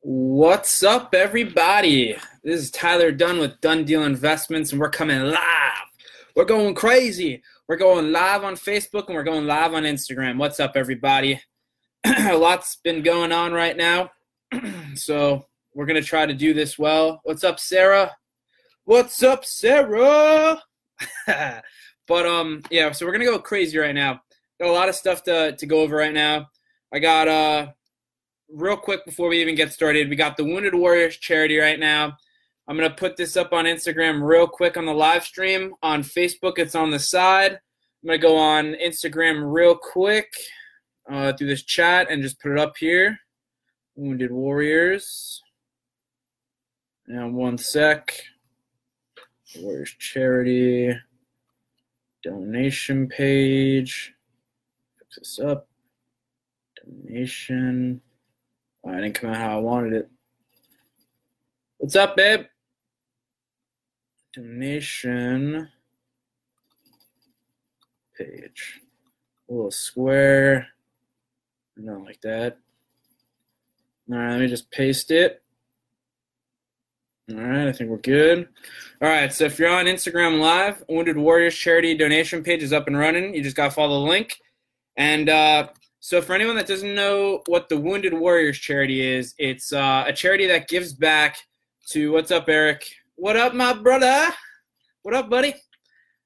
What's up, everybody? This is Tyler Dunn with Dunn Deal Investments, and we're coming live. We're going crazy. We're going live on Facebook and we're going live on Instagram. What's up, everybody? A lot's been going on right now, so we're gonna try to do this well. What's up, Sarah? What's up, Sarah? but um, yeah. So we're gonna go crazy right now. Got a lot of stuff to to go over right now. I got uh real quick before we even get started, we got the Wounded Warriors charity right now. I'm going to put this up on Instagram real quick on the live stream. On Facebook, it's on the side. I'm going to go on Instagram real quick uh, through this chat and just put it up here. Wounded Warriors. Now, one sec. Warriors charity donation page. Fix this up. Donation. I didn't come out how I wanted it. What's up, babe? Donation page. A little square. Not like that. All right, let me just paste it. All right, I think we're good. All right, so if you're on Instagram Live, Wounded Warriors charity donation page is up and running. You just got to follow the link. And uh, so, for anyone that doesn't know what the Wounded Warriors charity is, it's uh, a charity that gives back to what's up, Eric? What up, my brother? What up, buddy?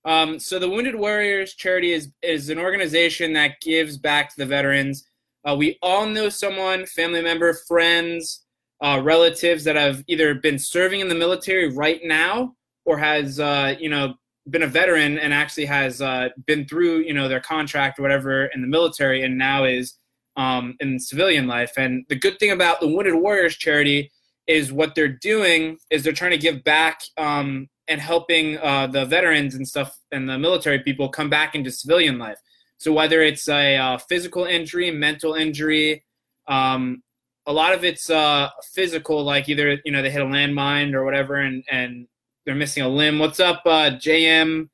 Um, so, the Wounded Warriors charity is is an organization that gives back to the veterans. Uh, we all know someone, family member, friends, uh, relatives that have either been serving in the military right now or has uh, you know been a veteran and actually has uh, been through you know their contract or whatever in the military and now is um, in civilian life. And the good thing about the Wounded Warriors charity is what they're doing is they're trying to give back um, and helping uh, the veterans and stuff and the military people come back into civilian life. So whether it's a uh, physical injury, mental injury, um, a lot of it's uh, physical, like either you know they hit a landmine or whatever, and and they're missing a limb. What's up, uh, JM?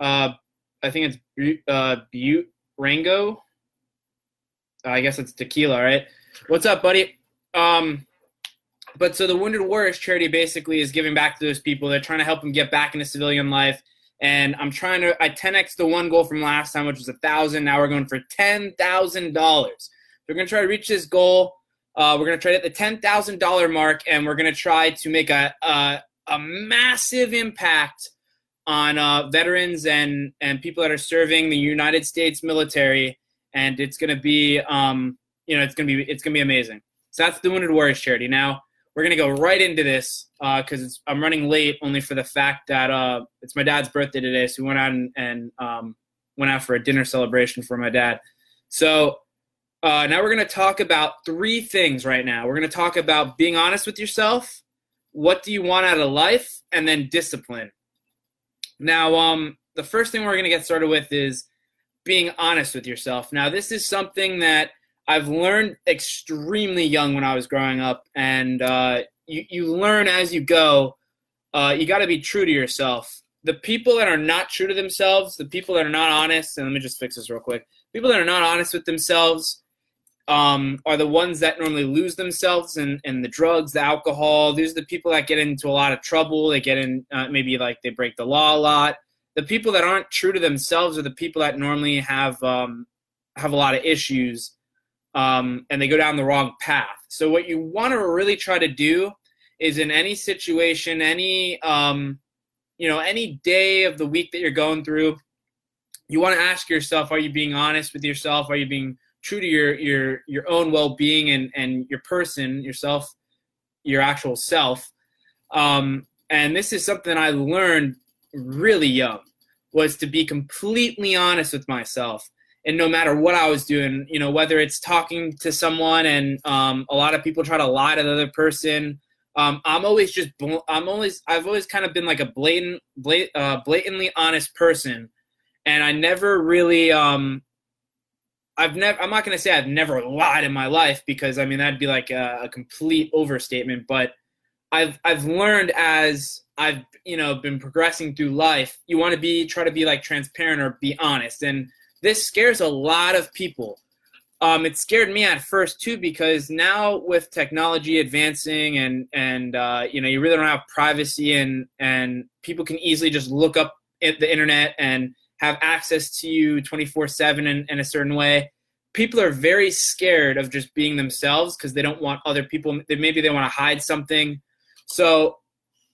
Uh, I think it's uh, Butte Rango. Uh, I guess it's tequila, right? What's up, buddy? Um, but so the Wounded Warriors charity basically is giving back to those people. They're trying to help them get back into civilian life. And I'm trying to I 10x the one goal from last time, which was a thousand. Now we're going for ten thousand dollars. We're gonna try to reach this goal. Uh, we're gonna try to hit the ten thousand dollar mark, and we're gonna try to make a, a a massive impact on uh, veterans and and people that are serving the United States military, and it's going to be um, you know it's going to be it's going to be amazing. So that's the Wounded Warriors charity. Now we're going to go right into this because uh, I'm running late only for the fact that uh, it's my dad's birthday today, so we went out and, and um, went out for a dinner celebration for my dad. So uh, now we're going to talk about three things right now. We're going to talk about being honest with yourself what do you want out of life, and then discipline. Now, um, the first thing we're going to get started with is being honest with yourself. Now, this is something that I've learned extremely young when I was growing up, and uh, you you learn as you go. Uh, you got to be true to yourself. The people that are not true to themselves, the people that are not honest, and let me just fix this real quick. People that are not honest with themselves um, are the ones that normally lose themselves and and the drugs, the alcohol. These are the people that get into a lot of trouble. They get in, uh, maybe like they break the law a lot. The people that aren't true to themselves are the people that normally have um, have a lot of issues, um, and they go down the wrong path. So what you want to really try to do is in any situation, any um, you know, any day of the week that you're going through, you want to ask yourself: Are you being honest with yourself? Are you being true to your your your own well-being and and your person yourself your actual self. Um, and this is something i learned really young was to be completely honest with myself. And no matter what i was doing you know whether it's talking to someone and um, a lot of people try to lie to the other person um, i'm always just i'm always i've always kind of been like a blatant blat- uh, blatantly honest person. And i never really um, I've never. I'm not going to say I've never lied in my life because I mean that'd be like a, a, complete overstatement. But I've I've learned as I've you know been progressing through life. You want to be try to be like transparent or be honest, and this scares a lot of people. um, it scared me at first too because now with technology advancing and and uh, you know you really don't have privacy and and people can easily just look up at the internet and have access to you 24 7 in, in a certain way people are very scared of just being themselves because they don't want other people maybe they want to hide something so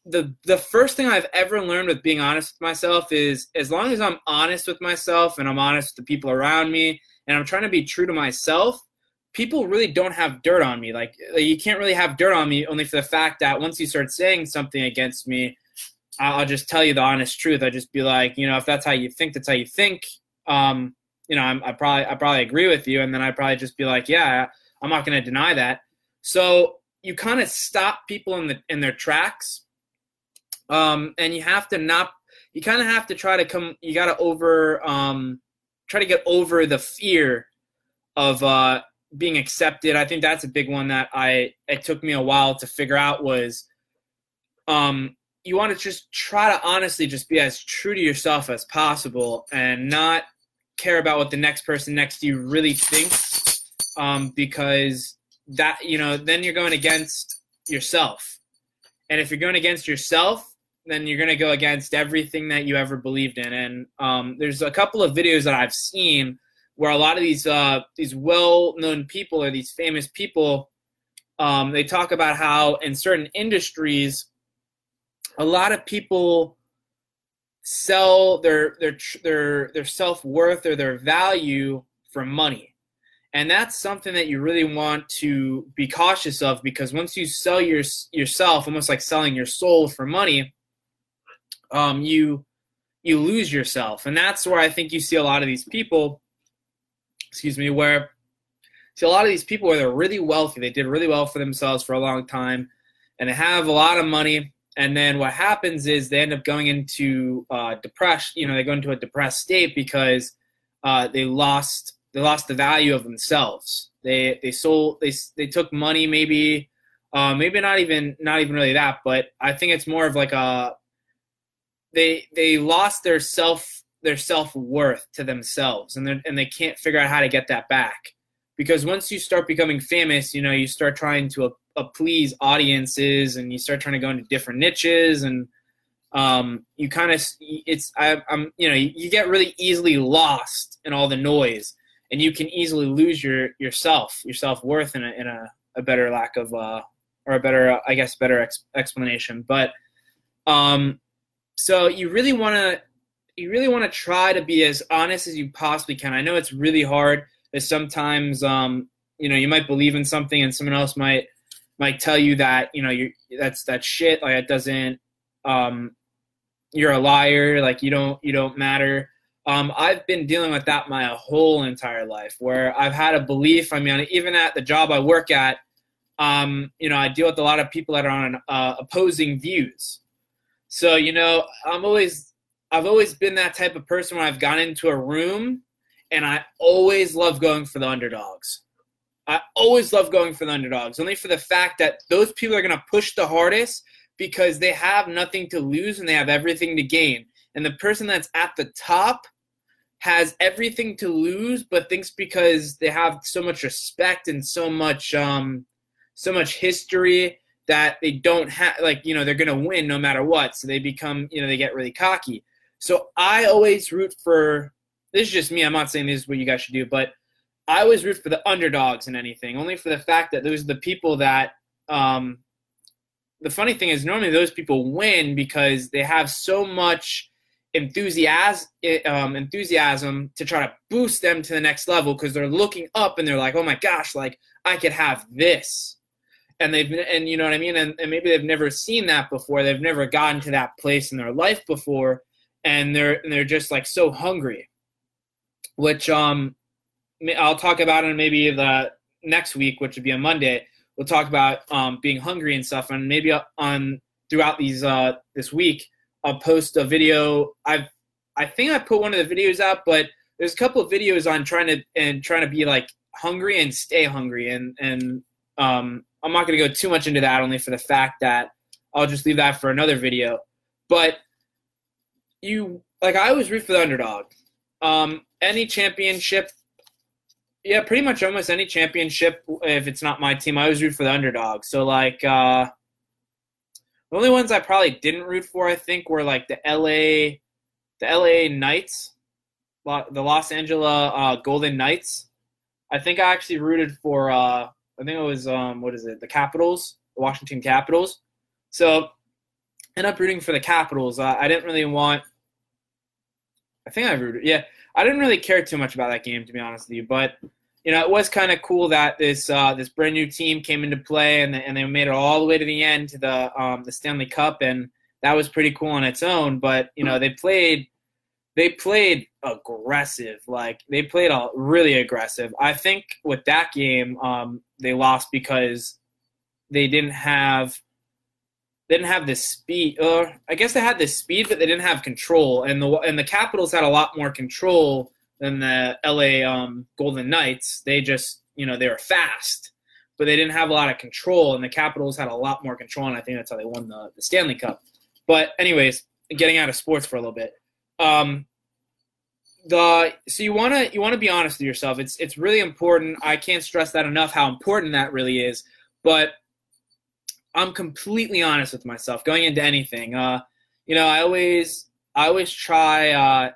the the first thing I've ever learned with being honest with myself is as long as I'm honest with myself and I'm honest with the people around me and I'm trying to be true to myself, people really don't have dirt on me. Like you can't really have dirt on me only for the fact that once you start saying something against me, I'll just tell you the honest truth. I just be like, you know, if that's how you think, that's how you think. Um, you know, I'm, I probably I probably agree with you, and then I probably just be like, yeah, I'm not going to deny that. So you kind of stop people in the in their tracks, um, and you have to not. You kind of have to try to come. You got to over. Um, try to get over the fear of uh, being accepted. I think that's a big one that I it took me a while to figure out was um, you want to just try to honestly just be as true to yourself as possible and not care about what the next person next to you really thinks um, because that you know then you're going against yourself and if you're going against yourself then you're going to go against everything that you ever believed in. And um, there's a couple of videos that I've seen where a lot of these uh, these well-known people or these famous people, um, they talk about how in certain industries, a lot of people sell their their their their self-worth or their value for money. And that's something that you really want to be cautious of because once you sell your yourself, almost like selling your soul for money, um, you you lose yourself, and that's where I think you see a lot of these people. Excuse me, where see a lot of these people where they're really wealthy, they did really well for themselves for a long time, and they have a lot of money. And then what happens is they end up going into uh, depression. You know, they go into a depressed state because uh, they lost they lost the value of themselves. They they sold they they took money maybe uh, maybe not even not even really that, but I think it's more of like a they they lost their self their self worth to themselves, and and they can't figure out how to get that back. Because once you start becoming famous, you know you start trying to uh, please audiences, and you start trying to go into different niches, and um, you kind of it's I, I'm you know you, get really easily lost in all the noise, and you can easily lose your yourself your self worth in a in a, a better lack of uh, or a better I guess better ex- explanation, but um, so you really want to you really want to try to be as honest as you possibly can. I know it's really hard. that sometimes um, you know you might believe in something and someone else might might tell you that you know you that's that shit like it doesn't um, you're a liar like you don't you don't matter. Um, I've been dealing with that my whole entire life where I've had a belief. I mean, even at the job I work at, um, you know, I deal with a lot of people that are on uh, opposing views. So, you know, I'm always I've always been that type of person when I've gone into a room and I always love going for the underdogs. I always love going for the underdogs, only for the fact that those people are going to push the hardest because they have nothing to lose and they have everything to gain. And the person that's at the top has everything to lose, but thinks because they have so much respect and so much um, so much history that they don't have like you know they're going to win no matter what so they become you know they get really cocky so i always root for this is just me i'm not saying this is what you guys should do but i always root for the underdogs in anything only for the fact that those are the people that um the funny thing is normally those people win because they have so much enthusiasm um, enthusiasm to try to boost them to the next level because they're looking up and they're like oh my gosh like i could have this and they've and you know what I mean, and, and maybe they've never seen that before. They've never gotten to that place in their life before, and they're and they're just like so hungry. Which um, I'll talk about in maybe the next week, which would be on Monday. We'll talk about um, being hungry and stuff, and maybe on throughout these uh, this week, I'll post a video. I've I think I put one of the videos out, but there's a couple of videos on trying to and trying to be like hungry and stay hungry and and um, I'm not going to go too much into that, only for the fact that I'll just leave that for another video. But you, like, I always root for the underdog. Um, any championship, yeah, pretty much almost any championship. If it's not my team, I always root for the underdog. So like, uh, the only ones I probably didn't root for, I think, were like the LA, the LA Knights, the Los Angeles uh, Golden Knights. I think I actually rooted for. Uh, I think it was um, what is it? The Capitals, the Washington Capitals. So, end up rooting for the Capitals. Uh, I didn't really want. I think I rooted. Yeah, I didn't really care too much about that game, to be honest with you. But you know, it was kind of cool that this uh, this brand new team came into play and and they made it all the way to the end to the um, the Stanley Cup, and that was pretty cool on its own. But you know, they played they played aggressive, like they played all really aggressive. I think with that game, um, they lost because they didn't have they didn't have the speed. Or I guess they had the speed, but they didn't have control. And the and the Capitals had a lot more control than the LA um, Golden Knights. They just you know they were fast, but they didn't have a lot of control. And the Capitals had a lot more control, and I think that's how they won the, the Stanley Cup. But anyways, getting out of sports for a little bit. Um, the so you want to you want to be honest with yourself. It's it's really important. I can't stress that enough how important that really is. But I'm completely honest with myself going into anything. Uh, you know, I always I always try. Uh,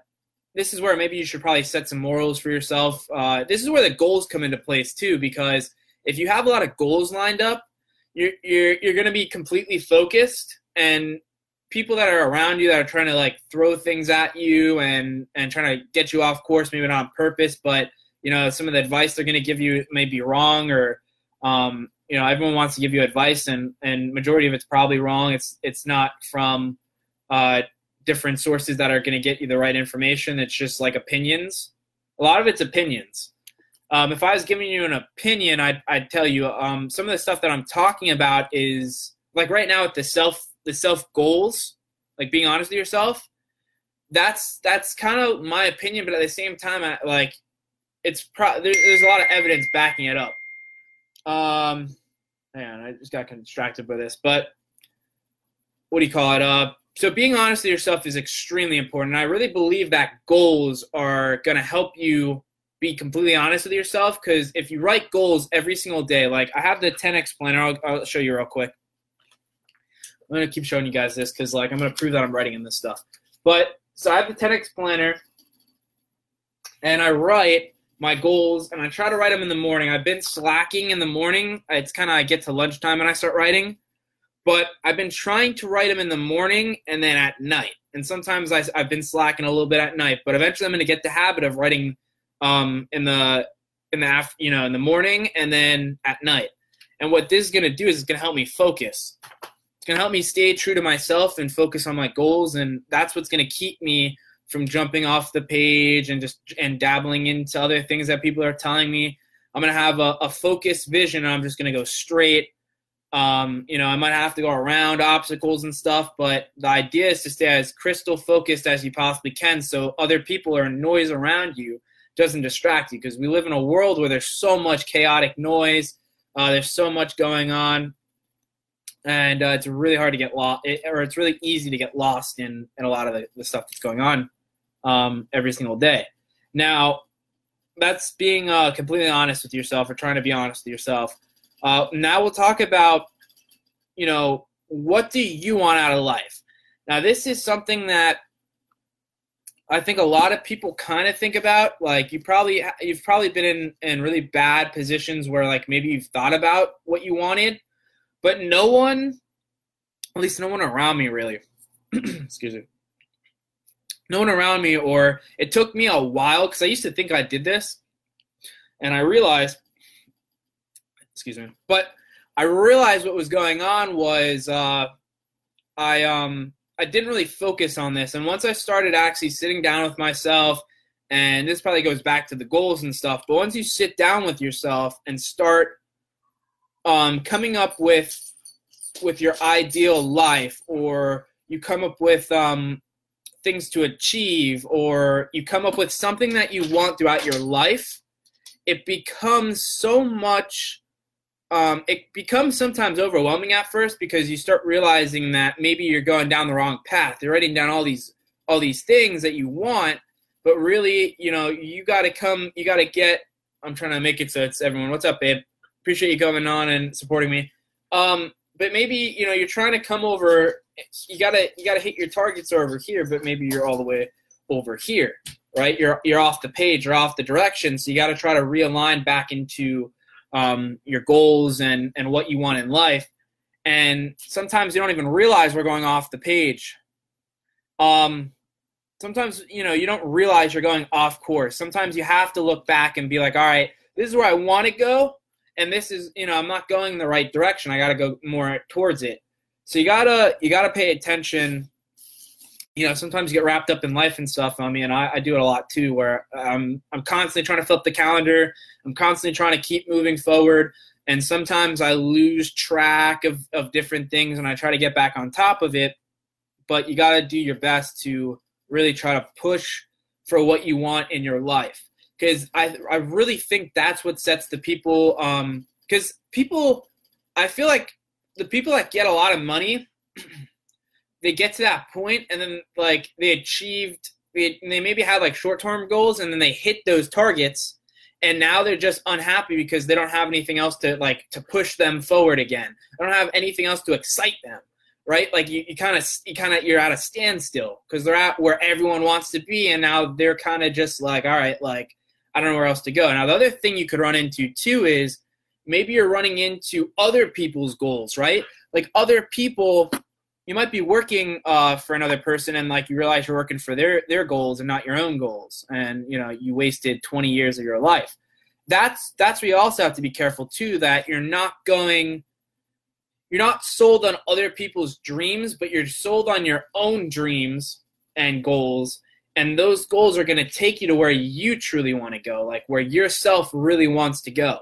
this is where maybe you should probably set some morals for yourself. Uh, this is where the goals come into place too, because if you have a lot of goals lined up, you're you're you're going to be completely focused, and people that are around you that are trying to like throw things at you and and trying to get you off course, maybe not on purpose, but you know some of the advice they're going to give you may be wrong or um, you know everyone wants to give you advice and and majority of it's probably wrong it's it's not from uh, different sources that are going to get you the right information it's just like opinions a lot of it's opinions um, if i was giving you an opinion i'd, I'd tell you um, some of the stuff that i'm talking about is like right now with the self the self goals like being honest with yourself that's that's kind of my opinion but at the same time I, like it's pro- there, there's a lot of evidence backing it up um man, I just got distracted by this. But what do you call it? Uh, so being honest with yourself is extremely important. I really believe that goals are going to help you be completely honest with yourself because if you write goals every single day, like I have the 10x planner, I'll, I'll show you real quick. I'm going to keep showing you guys this because like I'm going to prove that I'm writing in this stuff. But so I have the 10x planner and I write my goals and I try to write them in the morning. I've been slacking in the morning. It's kind of I get to lunchtime and I start writing, but I've been trying to write them in the morning and then at night. And sometimes I, have been slacking a little bit at night, but eventually I'm going to get the habit of writing um, in the in the after, you know in the morning and then at night. And what this is going to do is it's going to help me focus. It's going to help me stay true to myself and focus on my goals, and that's what's going to keep me from jumping off the page and just and dabbling into other things that people are telling me. I'm gonna have a, a focused vision. And I'm just gonna go straight. Um, you know, I might have to go around obstacles and stuff, but the idea is to stay as crystal focused as you possibly can, so other people or noise around you doesn't distract you. Because we live in a world where there's so much chaotic noise, uh, there's so much going on, and uh, it's really hard to get lost, or it's really easy to get lost in in a lot of the, the stuff that's going on um, every single day. Now, that's being uh, completely honest with yourself or trying to be honest with yourself. Uh, now we'll talk about, you know, what do you want out of life? Now, this is something that I think a lot of people kind of think about. Like you probably you've probably been in in really bad positions where like maybe you've thought about what you wanted, but no one, at least no one around me really, excuse me, no one around me, or it took me a while because I used to think I did this, and I realized, excuse me, but I realized what was going on was uh, I um I didn't really focus on this, and once I started actually sitting down with myself, and this probably goes back to the goals and stuff, but once you sit down with yourself and start um, coming up with with your ideal life, or you come up with um, things to achieve or you come up with something that you want throughout your life, it becomes so much um, it becomes sometimes overwhelming at first because you start realizing that maybe you're going down the wrong path. You're writing down all these all these things that you want, but really, you know, you got to come, you got to get I'm trying to make it so it's everyone. What's up, babe? Appreciate you coming on and supporting me. Um, but maybe you know you're trying to come over. You gotta you gotta hit your targets over here, but maybe you're all the way over here, right? You're you're off the page, you're off the direction. So you got to try to realign back into um, your goals and and what you want in life. And sometimes you don't even realize we're going off the page. Um, sometimes you know you don't realize you're going off course. Sometimes you have to look back and be like, all right, this is where I want to go, and this is you know i'm not going the right direction i got to go more towards it so you gotta you gotta pay attention you know sometimes you get wrapped up in life and stuff i mean i, I do it a lot too where i'm i'm constantly trying to flip the calendar. I'm constantly trying to keep moving forward. And sometimes i lose track of of different things and i try to get back on top of it. But you got to do your best to really try to push for what you want in your life. Because I I really think that's what sets the people um because people I feel like the people that get a lot of money they get to that point and then like they achieved they, they maybe had like short-term goals and then they hit those targets and now they're just unhappy because they don't have anything else to like to push them forward again they don't have anything else to excite them right like you kind of you kind of you're at a standstill because they're at where everyone wants to be and now they're kind of just like all right like I don't know where else to go. Now, the other thing you could run into too is maybe you're running into other people's goals, right? Like other people, you might be working uh, for another person, and like you realize you're working for their their goals and not your own goals, and you know you wasted 20 years of your life. That's that's where you also have to be careful too that you're not going. You're not sold on other people's dreams, but you're sold on your own dreams and goals and those goals are going to take you to where you truly want to go like where yourself really wants to go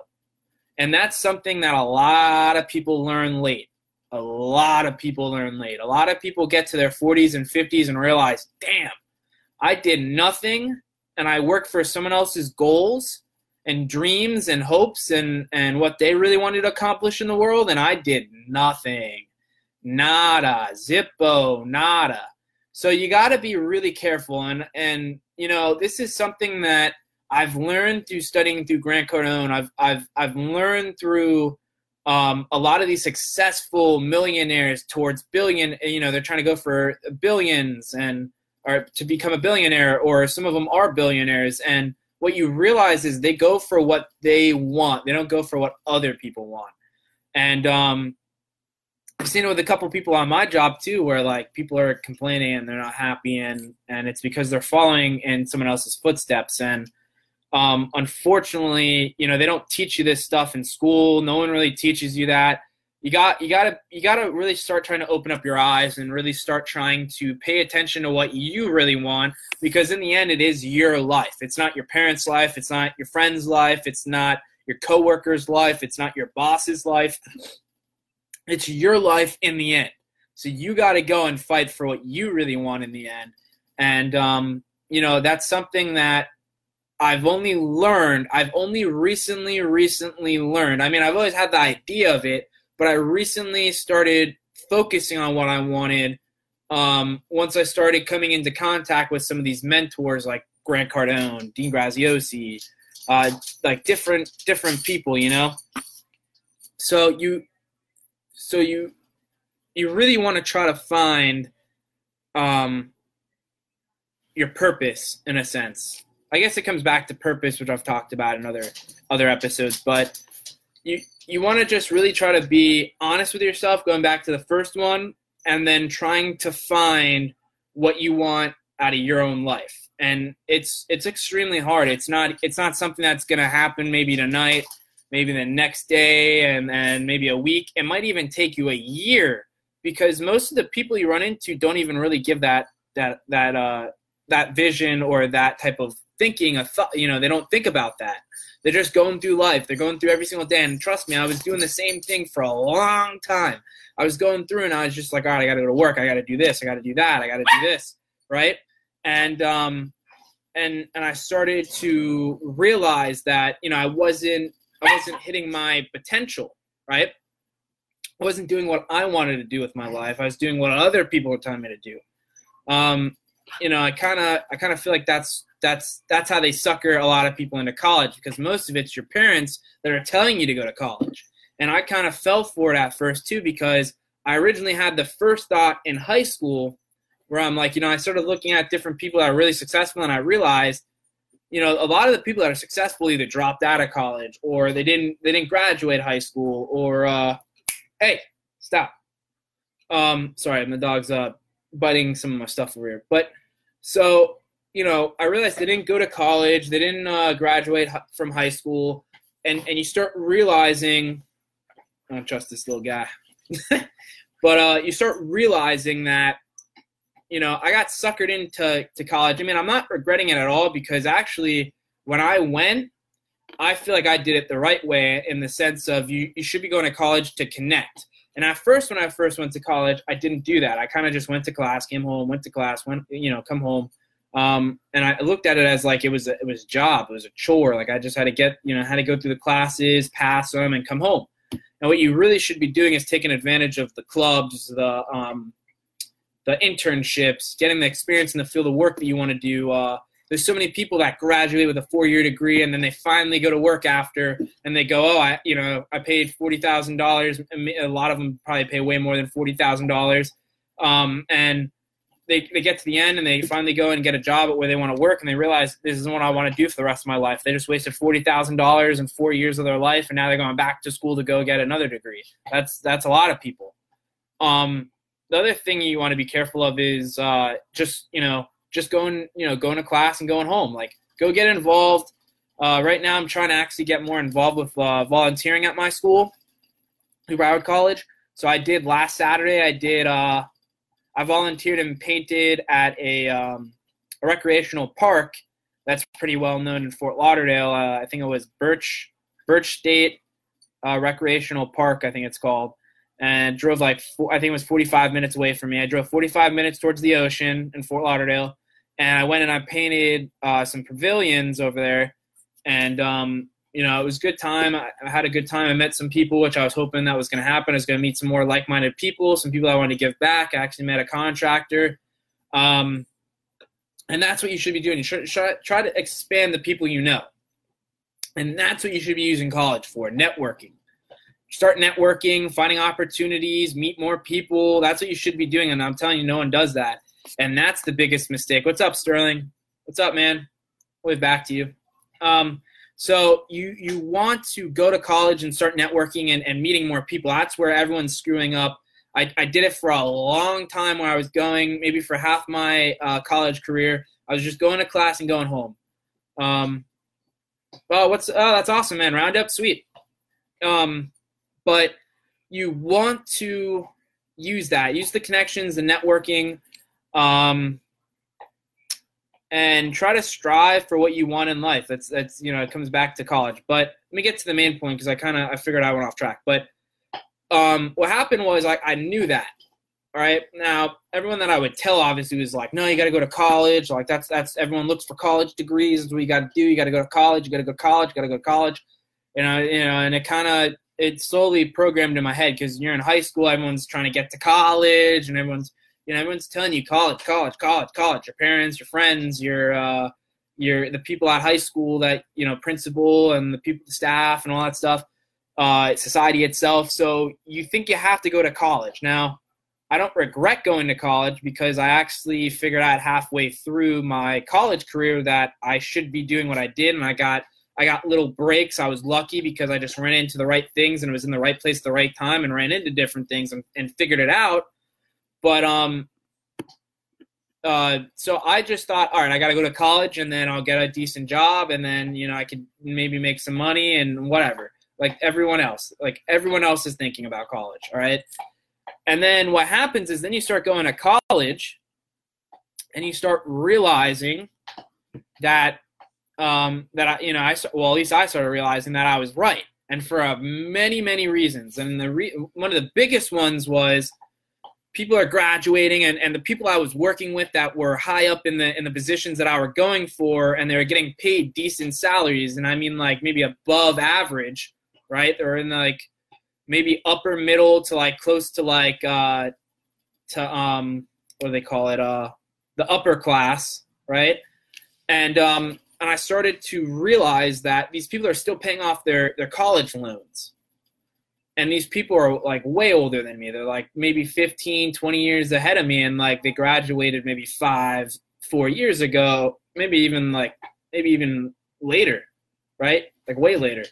and that's something that a lot of people learn late a lot of people learn late. A lot of people get to their 40s and 50s and realize damn i did nothing and i worked for someone else's goals and dreams and hopes and and what they really wanted to accomplish in the world and i did nothing. Nada. Zippo. Nada. So you got to be really careful, and and you know this is something that I've learned through studying through Grant Cardone. I've I've I've learned through um, a lot of these successful millionaires towards billion. You know, they're trying to go for billions and or to become a billionaire, or some of them are billionaires. And what you realize is they go for what they want. They don't go for what other people want. And um, I've seen it with a couple people on my job too, where like people are complaining and they're not happy, and and it's because they're following in someone else's footsteps. And um, unfortunately, you know, they don't teach you this stuff in school. No one really teaches you that. You got you got to you got to really start trying to open up your eyes and really start trying to pay attention to what you really want because in the end it is your life. It's not your parents' life, it's not your friend's life, it's not your coworker's life, it's not your boss's life. It's your life in the end. So you got to go and fight for what you really want in the end. And, um, you know, that's something that I've only learned, I've only recently, recently learned. I mean, I've always had the idea of it, but I recently started focusing on what I wanted um, once I started coming into contact with some of these mentors like Grant Cardone, Dean Graziosi, uh, like different different people, you know. So you so you you really want to try to find um, your purpose in a sense. I guess it comes back to purpose, which I've talked about in other other episodes. But you you want to just really try to be honest with yourself, going back to the first one, and then trying to find what you want out of your own life. And it's it's extremely hard. It's not it's not something that's gonna happen maybe tonight maybe the next day and, and maybe a week. It might even take you a year because most of the people you run into don't even really give that that that uh, that vision or that type of thinking a thought. You know, they don't think about that. They're just going through life. They're going through every single day. And trust me, I was doing the same thing for a long time. I was going through and I was just like, all right, I got to go to work. I got to do this. I got to do that. I got to do this. Right. And, um, and, and I started to realize that, you know, I wasn't I wasn't hitting my potential, right? I wasn't doing what I wanted to do with my life. I was doing what other people were telling me to do. Um, you know, I kind of I kind of feel like that's that's that's how they sucker a lot of people into college because most of it's your parents that are telling you to go to college. And I kind of fell for it at first too because I originally had the first thought in high school where I'm like, you know, I started looking at different people that are really successful and I realized, you know, a lot of the people that are successful either dropped out of college or they didn't they didn't graduate high school or uh hey, stop. Um sorry, my dog's uh biting some of my stuff over here. But so, you know, I realized they didn't go to college, they didn't uh, graduate from high school, and and you start realizing, I don't trust this little guy, but uh, you start realizing that, you know, I got suckered into to college. I mean, I'm not regretting it at all because actually, when I went, I feel like I did it the right way in the sense of you, you should be going to college to connect. And at first, when I first went to college, I didn't do that. I kind of just went to class, came home, went to class, went, you know, come home. Um, and I looked at it as like it was a, it was a job, it was a chore. Like I just had to get, you know, had to go through the classes, pass them, and come home. And what you really should be doing is taking advantage of the clubs, the um, the internships, getting the experience in the field of work that you want to do. Uh, there's so many people that graduate with a four-year degree and then they finally go to work after and they go, oh, I, you know, I paid forty thousand dollars. A lot of them probably pay way more than forty thousand um, dollars, and they, they get to the end and they finally go and get a job at where they want to work and they realize this isn't what I want to do for the rest of my life. They just wasted forty thousand dollars in four years of their life and now they're going back to school to go get another degree. That's that's a lot of people. Um, the other thing you want to be careful of is uh, just you know just going, you know, going to class and going home. Like, go get involved. Uh, right now, I'm trying to actually get more involved with uh, volunteering at my school, New Broward College. So I did last Saturday. I did. I volunteered and painted at a, um, a recreational park that's pretty well known in Fort Lauderdale. Uh, I think it was Birch Birch State uh, Recreational Park. I think it's called and drove like four, I think it was 45 minutes away from me. I drove 45 minutes towards the ocean in Fort Lauderdale, and I went and I painted uh, some pavilions over there, and um, you know it was a good time. I, I, had a good time. I met some people, which I was hoping that was going to happen. I was going to meet some more like-minded people, some people I wanted to give back. I actually met a contractor, um, and that's what you should be doing. You should try, try to expand the people you know, and that's what you should be using college for: networking start networking, finding opportunities, meet more people. That's what you should be doing. And I'm telling you, no one does that. And that's the biggest mistake. What's up, Sterling? What's up, man? Way back to you. Um, so you you want to go to college and start networking and, and meeting more people. That's where everyone's screwing up. I, I did it for a long time where I was going, maybe for half my uh, college career. I was just going to class and going home. Um, oh, what's oh, that's awesome, man. Roundup, sweet. Um, but you want to use that, use the connections, the networking, um, and try to strive for what you want in life. That's that's you know it comes back to college. But let me get to the main point because I kind of I figured I went off track. But um, what happened was like I knew that. All right. Now everyone that I would tell obviously was like, no, you got to go to college. Like that's that's everyone looks for college degrees. That's what you got to do. You got to go to college. You got to go to college. You got to go to college. You know, you know, and it kind of it slowly programmed in my head because you're in high school, everyone's trying to get to college, and everyone's you know everyone's telling you college, college, college, college. Your parents, your friends, your uh, your the people at high school that you know principal and the people, the staff, and all that stuff. Uh, society itself. So you think you have to go to college now. I don't regret going to college because I actually figured out halfway through my college career that I should be doing what I did, and I got I got little breaks. I was lucky because I just ran into the right things and was in the right place at the right time and ran into different things and, and figured it out. But um, uh, so I just thought, all right, I got to go to college and then I'll get a decent job and then you know I could maybe make some money and whatever. Like everyone else, like everyone else is thinking about college. All right, and then what happens is then you start going to college and you start realizing that um, that I, you know, I well, at least I started realizing that I was right, and for uh, many, many reasons. And the re- one of the biggest ones was people are graduating, and, and the people I was working with that were high up in the in the positions that I were going for, and they were getting paid decent salaries, and I mean like maybe above average, right? They're in like maybe upper middle to like close to like uh to um what do they call it uh the upper class, right? And um, and I started to realize that these people are still paying off their their college loans. And these people are like way older than me. They're like maybe 15, 20 years ahead of me and like they graduated maybe 5, 4 years ago, maybe even like maybe even later, right? Like way later.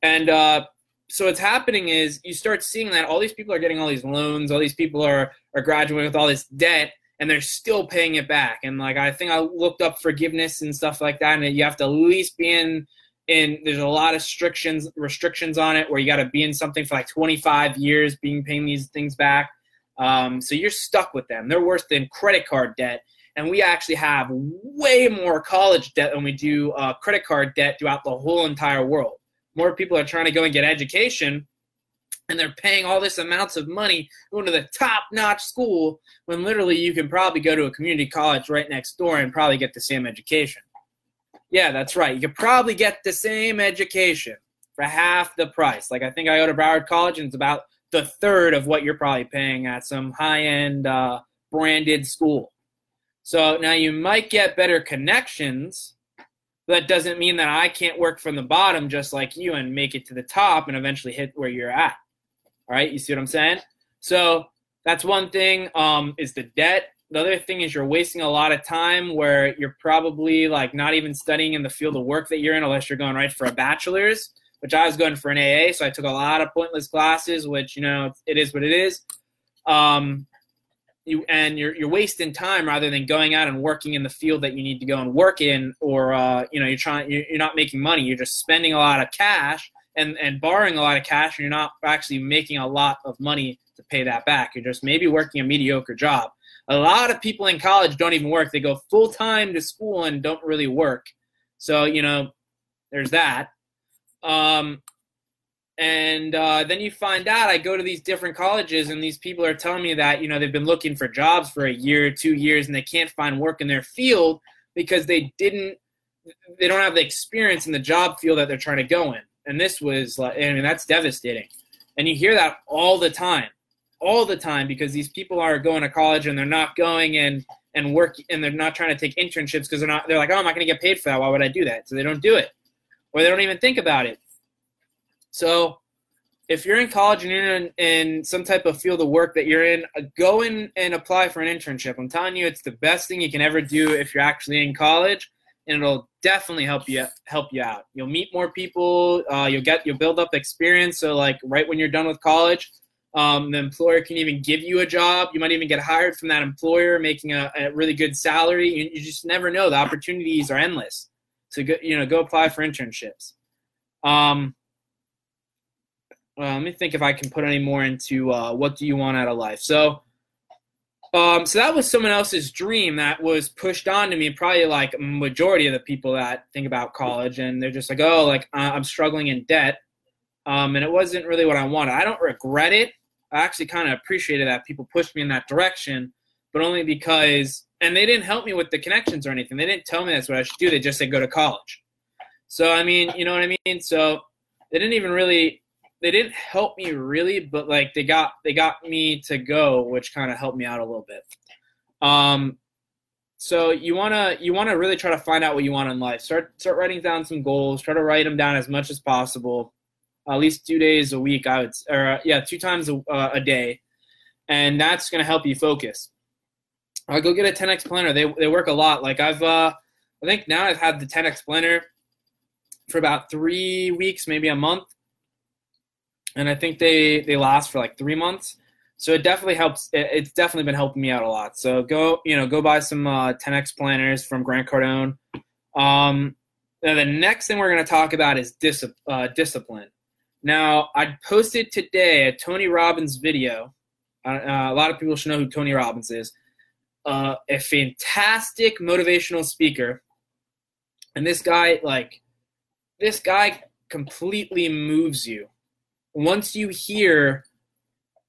And uh so what's happening is you start seeing that all these people are getting all these loans, all these people are are graduating with all this debt, and they're still paying it back. And like I think I looked up forgiveness and stuff like that, and you have to at least be in in there's a lot of restrictions restrictions on it where you got to be in something for like 25 years being paying these things back. Um, so you're stuck with them. They're worse than credit card debt. And we actually have way more college debt than we do uh, credit card debt throughout the whole entire world more people are trying to go and get education and they're paying all this amounts of money going to the top notch school when literally you can probably go to a community college right next door and probably get the same education. Yeah, that's right. You could probably get the same education for half the price. Like I think I go to Broward College and it's about the third of what you're probably paying at some high end uh, branded school. So now you might get better connections But that doesn't mean that I can't work from the bottom just like you and make it to the top and eventually hit where you're at. All right, you see what I'm saying? So that's one thing. Um, is the debt. The other thing is you're wasting a lot of time where you're probably like not even studying in the field of work that you're in unless you're going right for a bachelor's, which I was going for an AA. So I took a lot of pointless classes, which you know it is what it is. Um, you and you're you're wasting time rather than going out and working in the field that you need to go and work in, or uh, you know you're trying you're, you're not making money. You're just spending a lot of cash and and borrowing a lot of cash, and you're not actually making a lot of money to pay that back. You're just maybe working a mediocre job. A lot of people in college don't even work. They go full time to school and don't really work. So you know, there's that. Um, and uh, then you find out i go to these different colleges and these people are telling me that you know they've been looking for jobs for a year two years and they can't find work in their field because they didn't they don't have the experience in the job field that they're trying to go in and this was like i mean that's devastating and you hear that all the time all the time because these people are going to college and they're not going and and work and they're not trying to take internships because they're not they're like oh i'm not going to get paid for that why would i do that so they don't do it or they don't even think about it so if you're in college and you're in, in, some type of field of work that you're in, uh, go in and apply for an internship. I'm telling you, it's the best thing you can ever do if you're actually in college, and it'll definitely help you help you out. You'll meet more people. Uh, you'll get you'll build up experience. So like right when you're done with college, um, the employer can even give you a job. You might even get hired from that employer, making a, a really good salary. You, you, just never know. The opportunities are endless. So go, you know, go apply for internships. Um, uh, let me think if I can put any more into uh, what do you want out of life. So, um, so that was someone else's dream that was pushed on to me. Probably like majority of the people that think about college, and they're just like, oh, like I'm struggling in debt, um, and it wasn't really what I wanted. I don't regret it. I actually kind of appreciated that people pushed me in that direction, but only because, and they didn't help me with the connections or anything. They didn't tell me that's what I should do. They just said go to college. So I mean, you know what I mean. So they didn't even really they didn't help me really, but like they got they got me to go, which kind of helped me out a little bit. Um, so you wanna you wanna really try to find out what you want in life. Start start writing down some goals. Try to write them down as much as possible, at least two days a week. I would or uh, yeah, two times a, uh, a day, and that's gonna help you focus. I go get a 10x planner. They they work a lot. Like I've uh, I think now I've had the 10x planner for about three weeks, maybe a month and I think they they last for like three months. So it definitely helps. It's definitely been helping me out a lot. So go you know go buy some uh, 10x planners from Grant Cardone. Um, now the next thing we're going to talk about is dis- uh, discipline. Now I posted today a Tony Robbins video. Uh, uh, a lot of people should know who Tony Robbins is. Uh, a fantastic motivational speaker, and this guy like this guy completely moves you once you hear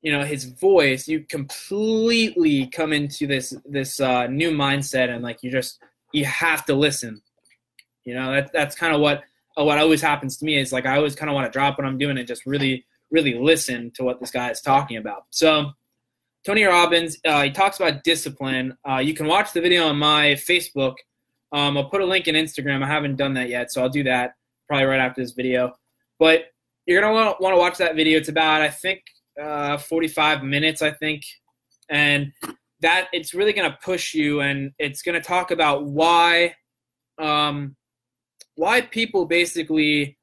you know his voice you completely come into this this uh, new mindset and like you just you have to listen you know that, that's kind of what uh, what always happens to me is like i always kind of want to drop what i'm doing and just really really listen to what this guy is talking about so Tony Robbins, uh, he talks about discipline. Uh, you can watch the video on my Facebook. Um, I'll put a link in Instagram. I haven't done that yet, so I'll do that probably right after this video. But you're gonna want to watch that video. It's about I think uh, 45 minutes, I think, and that it's really gonna push you, and it's gonna talk about why, um, why people basically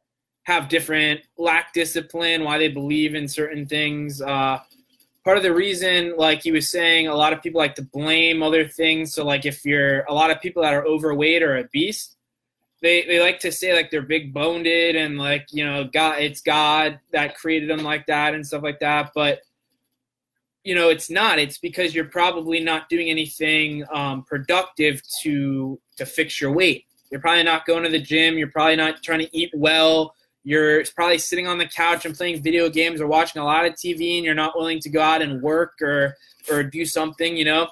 have different lack discipline, why they believe in certain things. Uh, part of the reason, like he was saying, a lot of people like to blame other things. So, like if you're a lot of people that are overweight or obese, they they like to say like they're big boned and like you know God, it's God that created them like that and stuff like that. But you know, it's not. It's because you're probably not doing anything um, productive to to fix your weight. You're probably not going to the gym. You're probably not trying to eat well you're probably sitting on the couch and playing video games or watching a lot of TV and you're not willing to go out and work or or do something, you know,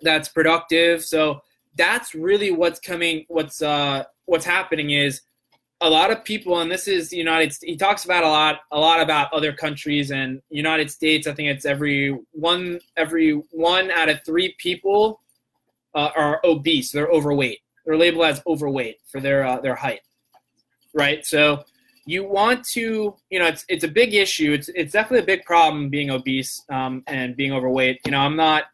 that's productive. So that's really what's coming what's uh what's happening is a lot of people and this is United States. he talks about a lot a lot about other countries and United States I think it's every one every one out of 3 people uh, are obese they're overweight they're labeled as overweight for their uh, their height right? So you want to, you know, it's it's a big issue. It's it's definitely a big problem being obese um, and being overweight. You know, I'm not.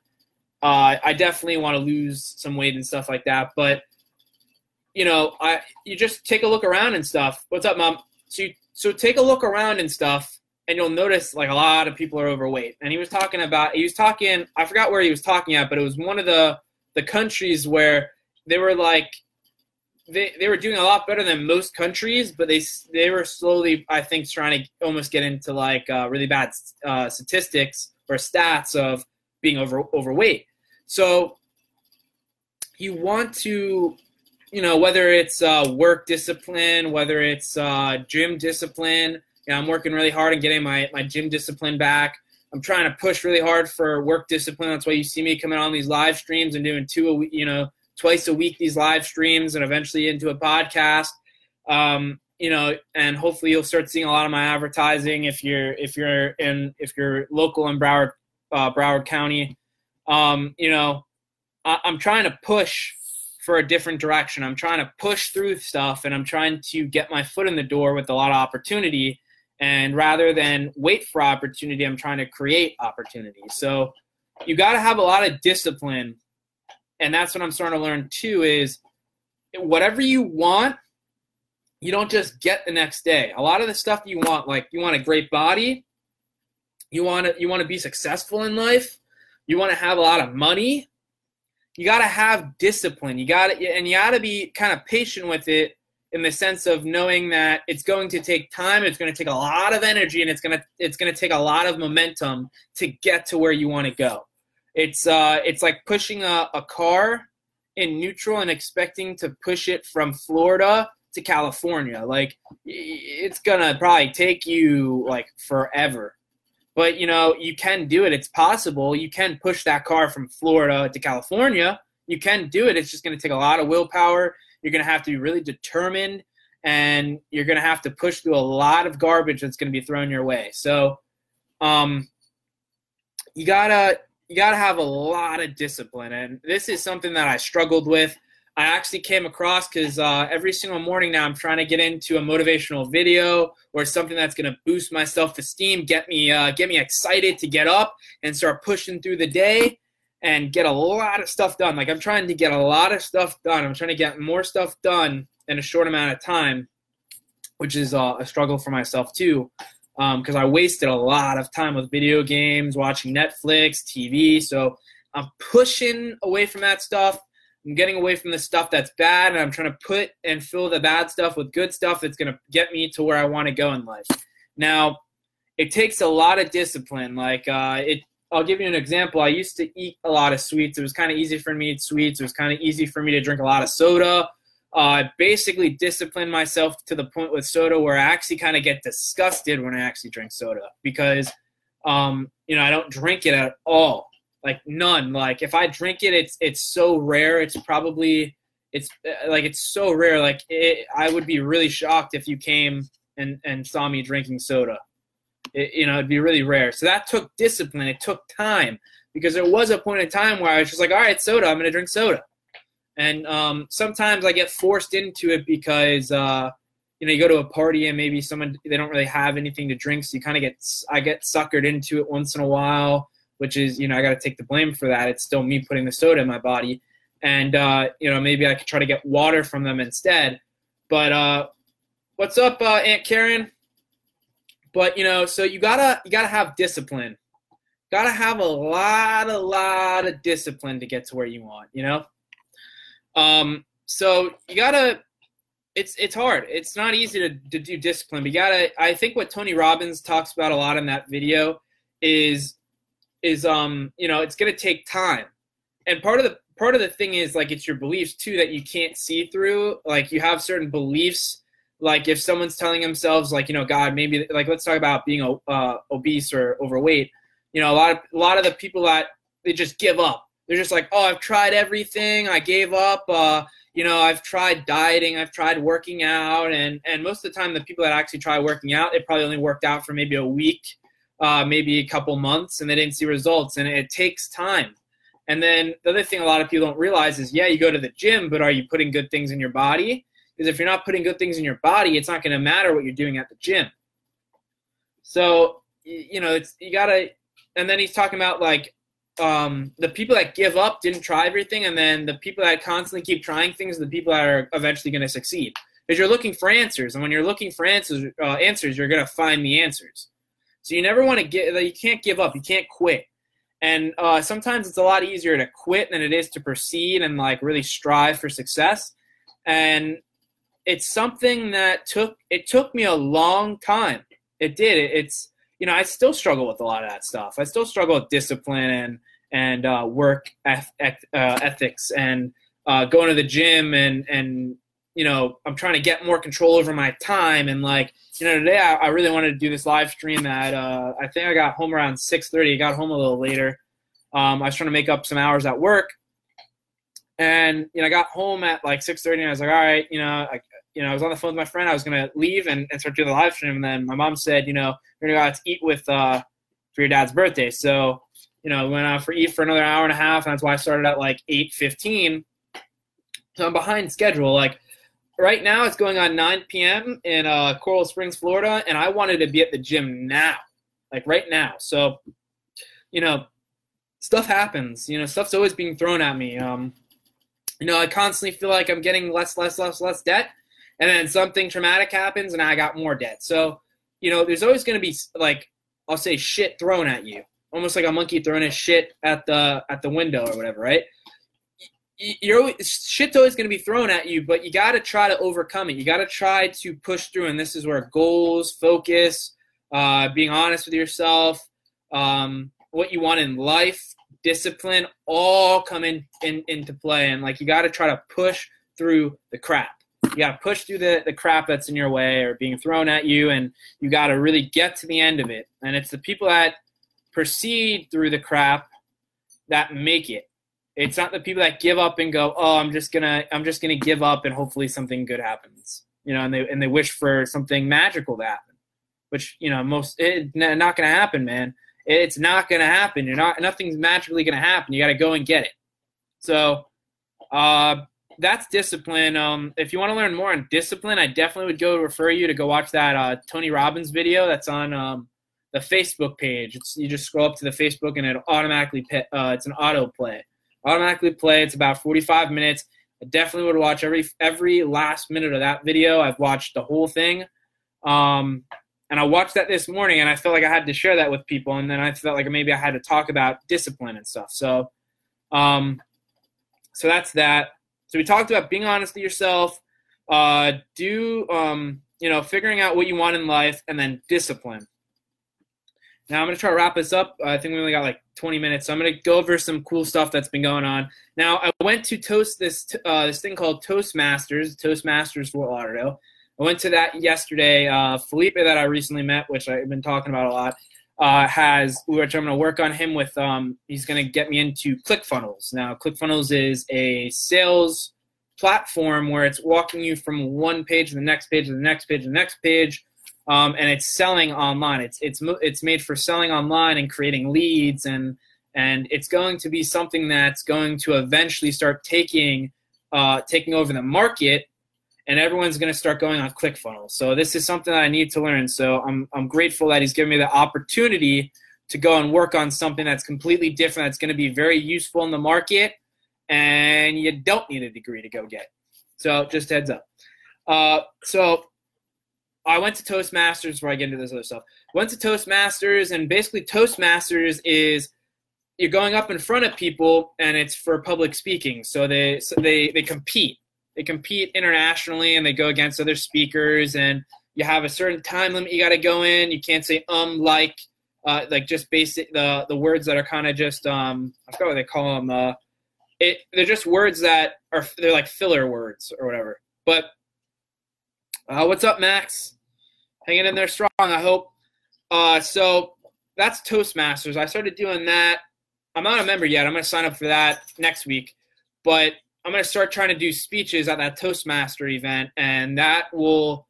Uh, I definitely want to lose some weight and stuff like that, but you know, I you just take a look around and stuff. What's up, mom? So you, so take a look around and stuff, and you'll notice like a lot of people are overweight. And he was talking about he was talking. I forgot where he was talking at, but it was one of the the countries where they were like they, they were doing a lot better than most countries, but they they were slowly, I think, trying to almost get into like uh, really bad uh, statistics or stats of being over overweight. So you want to, you know, whether it's uh, work discipline, whether it's uh, gym discipline. You know, I'm working really hard on getting my my gym discipline back. I'm trying to push really hard for work discipline. That's why you see me coming on these live streams and doing two a week, you know, twice a week these live streams and eventually into a podcast. Um, you know, and hopefully you'll start seeing a lot of my advertising if you're if you're in if you're local in Broward uh, Broward County. Um, you know, I, I'm trying to push for a different direction. I'm trying to push through stuff and I'm trying to get my foot in the door with a lot of opportunity. And rather than wait for opportunity, I'm trying to create opportunity. So you got to have a lot of discipline and that's what I'm starting to learn too is whatever you want, you don't just get the next day. A lot of the stuff you want, like you want a great body, you want to you want to be successful in life, you want to have a lot of money. You got to have discipline. You got to and you got to be kind of patient with it in the sense of knowing that it's going to take time, it's going to take a lot of energy and it's going to it's going to take a lot of momentum to get to where you want to go. It's uh, it's like pushing a, a car in neutral and expecting to push it from Florida to California. Like it's gonna probably take you like forever. But you know, you can do it. It's possible. You can push that car from Florida to California. You can do it. It's just gonna take a lot of willpower. You're gonna have to be really determined and you're gonna have to push through a lot of garbage that's gonna be thrown your way. So um you gotta you got to have a lot of discipline. And this is something that I struggled with. I actually came across because uh, every single morning now I'm trying to get into a motivational video or something that's going to boost my self-esteem, get me uh, get me excited to get up and start pushing through the day and get a lot of stuff done. Like I'm trying to get a lot of stuff done. I'm trying to get more stuff done in a short amount of time, which is uh, a struggle for myself too because um, I wasted a lot of time with video games, watching Netflix, TV. So I'm pushing away from that stuff. I'm getting away from the stuff that's bad, and I'm trying to put and fill the bad stuff with good stuff that's going to get me to where I want to go in life. Now, it takes a lot of discipline. Like uh, it, I'll give you an example. I used to eat a lot of sweets. It was kind of easy for me to eat sweets. It was kind of easy for me to drink a lot of soda uh, basically disciplined myself to the point with soda where I actually kind of get disgusted when I actually drink soda because, um, you know, I don't drink it at all, like none. Like if I drink it, it's it's so rare. It's probably it's uh, like it's so rare. Like it, I would be really shocked if you came and and saw me drinking soda. It, you know, it'd be really rare. So that took discipline. It took time because there was a point in time where I was just like, all right, soda, I'm to drink soda. And um, sometimes I get forced into it because, uh, you know, you go to a party and maybe someone, they don't really have anything to drink. So you kind of get, I get suckered into it once in a while, which is, you know, I got to take the blame for that. It's still me putting the soda in my body. And, uh, you know, maybe I could try to get water from them instead. But uh, what's up, uh, Aunt Karen? But, you know, so you gotta, you gotta have discipline got to have a lot, a lot of discipline to get to where you want, you know? Um, so you got to, it's, it's hard. It's not easy to, to do discipline, but you got to, I think what Tony Robbins talks about a lot in that video is, is, um, you know, it's to take time. And part of the, part of the thing is like, it's your beliefs too, that you can't see through. Like you have certain beliefs like if someone's telling themselves like you know god maybe like let's talk about being uh, obese or overweight you know, a lot of a lot of the people that they just give up. They're just like, oh, I've tried everything. I gave up. Uh, you know, I've tried dieting. I've tried working out, and and most of the time, the people that actually try working out, it probably only worked out for maybe a week, uh, maybe a couple months, and they didn't see results. And it takes time. And then the other thing a lot of people don't realize is, yeah, you go to the gym, but are you putting good things in your body? Because if you're not putting good things in your body, it's not going to matter what you're doing at the gym. So you know, it's you gotta and then he's talking about like um, the people that give up didn't try everything, and then the people that constantly keep trying things are the people that are eventually going to succeed. Because you're looking for answers, and when you're looking for answers, uh, answers, you're going to find the answers. So you never want to get. You can't give up. You can't quit. And uh, sometimes it's a lot easier to quit than it is to proceed and like really strive for success. And it's something that took it took me a long time. It did. It, it's you know, I still struggle with a lot of that stuff. I still struggle with discipline and and uh, work eth- uh, ethics and uh, going to the gym and and you know I'm trying to get more control over my time and like you know today I, I really wanted to do this live stream at uh, I think I got home around 6:30. I got home a little later. Um, I was trying to make up some hours at work, and you know I got home at like 6:30 and I was like, all right, you know, I, you know I was on the phone with my friend. I was gonna leave and, and start doing the live stream, and then my mom said, you know we're gonna go out to eat with uh, for your dad's birthday. So, you know, went out for eat for another hour and a half, and that's why I started at like eight fifteen. So I'm behind schedule. Like right now, it's going on 9 p.m. in uh, Coral Springs, Florida, and I wanted to be at the gym now, like right now. So, you know, stuff happens. You know, stuff's always being thrown at me. Um, you know, I constantly feel like I'm getting less, less, less, less debt, and then something traumatic happens, and I got more debt. So you know, there's always going to be like I'll say shit thrown at you, almost like a monkey throwing his shit at the at the window or whatever, right? You're always, shit's always going to be thrown at you, but you got to try to overcome it. You got to try to push through, and this is where goals, focus, uh, being honest with yourself, um, what you want in life, discipline, all come in, in into play. And like you got to try to push through the crap you got to push through the, the crap that's in your way or being thrown at you and you got to really get to the end of it and it's the people that proceed through the crap that make it. It's not the people that give up and go oh i'm just gonna i'm just gonna give up and hopefully something good happens you know and they and they wish for something magical to happen which you know most not gonna happen man. It's not gonna happen. You're not nothing's magically gonna happen. You got to go and get it. So uh that's discipline. Um, if you want to learn more on discipline, I definitely would go refer you to go watch that uh, Tony Robbins video that's on um, the Facebook page. It's, you just scroll up to the Facebook and it automatically uh, it's an auto play. Automatically play. It's about 45 minutes. I definitely would watch every every last minute of that video. I've watched the whole thing. Um, and I watched that this morning, and I felt like I had to share that with people. And then I felt like maybe I had to talk about discipline and stuff. So, um, so that's that. So we talked about being honest with yourself, uh, do um, you know, figuring out what you want in life, and then discipline. Now I'm gonna try to wrap this up. I think we only got like 20 minutes, so I'm gonna go over some cool stuff that's been going on. Now I went to toast this uh, this thing called Toastmasters, Toastmasters Fort Lauderdale. I went to that yesterday. Uh, Felipe that I recently met, which I've been talking about a lot, uh, has which I'm going to work on him with. Um, he's going to get me into ClickFunnels. Now, ClickFunnels is a sales platform where it's walking you from one page to the next page to the next page to the next page. Um, and it's selling online. It's it's it's made for selling online and creating leads, and and it's going to be something that's going to eventually start taking uh, taking over the market, and everyone's going to start going on ClickFunnels. So this is something that I need to learn. So I'm I'm grateful that he's given me the opportunity to go and work on something that's completely different. That's going to be very useful in the market, and you don't need a degree to go get. So just heads up. Uh, so I went to Toastmasters before I get into this other stuff. Went to Toastmasters, and basically Toastmasters is you're going up in front of people, and it's for public speaking. So they so they they compete. They compete internationally, and they go against other speakers, and you have a certain time limit you got to go in. You can't say um like uh, like just basic the the words that are kind of just um I forgot what they call them. Uh, it they're just words that are they're like filler words or whatever. But uh, what's up, Max? Hanging in there strong, I hope. Uh, so that's Toastmasters. I started doing that. I'm not a member yet. I'm going to sign up for that next week. But I'm going to start trying to do speeches at that Toastmaster event, and that will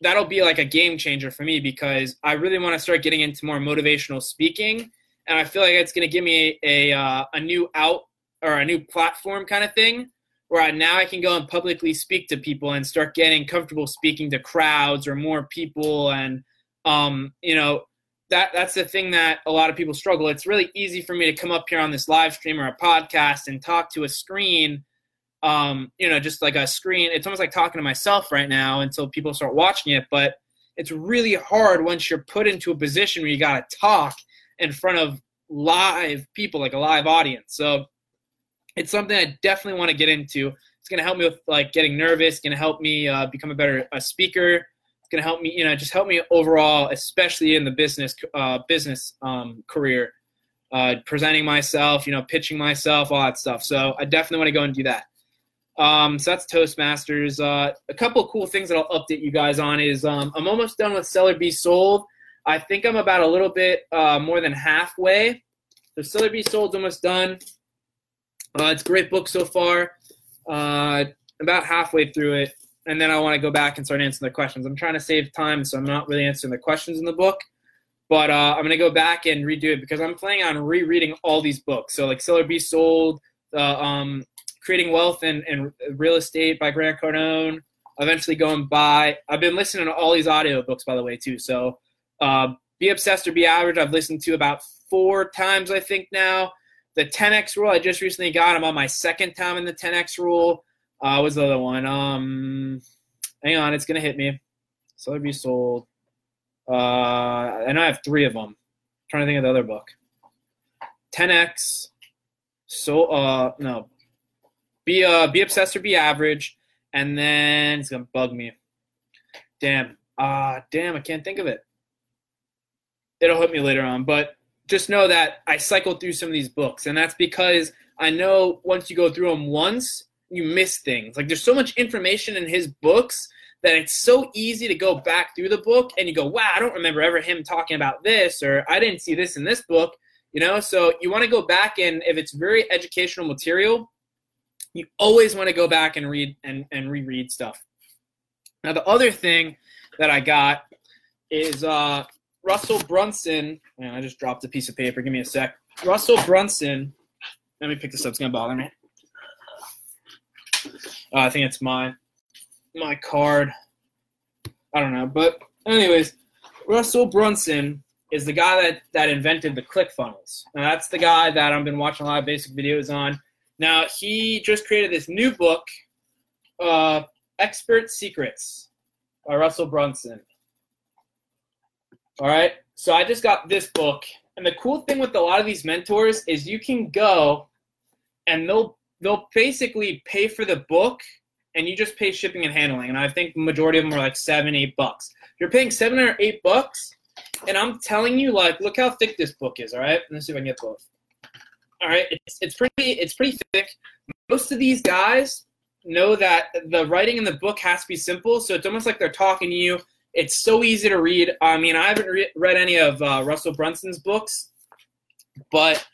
that'll be like a game changer for me because I really want to start getting into more motivational speaking, and I feel like it's going to give me a a, uh, a new out or a new platform kind of thing where I, now I can go and publicly speak to people and start getting comfortable speaking to crowds or more people. And, um, you know, that that's the thing that a lot of people struggle. It's really easy for me to come up here on this live stream or a podcast and talk to a screen, um, you know, just like a screen. It's almost like talking to myself right now until people start watching it. But it's really hard once you're put into a position where you got to talk in front of live people, like a live audience. So it's something I definitely want to get into. It's going to help me with like getting nervous. Going to help me uh, become a better a speaker. It's going to help me, you know, just help me overall, especially in the business uh, business um, career, uh, presenting myself, you know, pitching myself, all that stuff. So I definitely want to go and do that. Um, so that's Toastmasters. Uh, a couple cool things that I'll update you guys on is um, I'm almost done with Sell or Be Sold. I think I'm about a little bit uh, more than halfway. So Sell or Be Sold's almost done. Uh, it's a great book so far. Uh, about halfway through it, and then I want to go back and start answering the questions. I'm trying to save time, so I'm not really answering the questions in the book. But uh, I'm to go back and redo it because I'm planning on rereading all these books. So, like Sell or Be Sold, um, Creating Wealth and, and Real Estate by Grant Cardone. Eventually going by. I've been listening to all these audio books, by the way, too. So, uh, Be Obsessed or Be Average, I've listened to about four times, I think, now the 10x rule I just recently got. I'm on my second time in the 10x rule. Uh, what's the other one? Um, hang on, it's gonna hit me. Sell or Be Sold. Uh, and I have three of them. I'm trying to think of the other book. 10x. So uh no. Be uh be obsessed or be average, and then it's gonna bug me. Damn. Ah, uh, damn, I can't think of it. It'll hit me later on, but just know that I cycled through some of these books, and that's because I know once you go through them once, you miss things. Like there's so much information in his books that it's so easy to go back through the book and you go, wow, I don't remember ever him talking about this, or I didn't see this in this book. You know, so you want to go back and if it's very educational material, you always want to go back and read and, and reread stuff. Now the other thing that I got is uh, Russell Brunson. Man, I just dropped a piece of paper. Give me a sec. Russell Brunson. Let me pick this up. It's gonna bother me. Uh, I think it's my my card. I don't know, but anyways, Russell Brunson is the guy that that invented the ClickFunnels. Now that's the guy that I've been watching a lot of basic videos on. Now he just created this new book, uh, Expert Secrets by Russell Brunson. All right. So I just got this book. And the cool thing with a lot of these mentors is you can go and they'll they'll basically pay for the book and you just pay shipping and handling. And I think the majority of them are like seven, eight bucks. You're paying seven or eight bucks, and I'm telling you, like, look how thick this book is. All right, let's see if I can get both. All right, it's, it's pretty it's pretty thick. Most of these guys know that the writing in the book has to be simple, so it's almost like they're talking to you it's so easy to read. I mean, I haven't re- read any of uh, Russell Brunson's books, but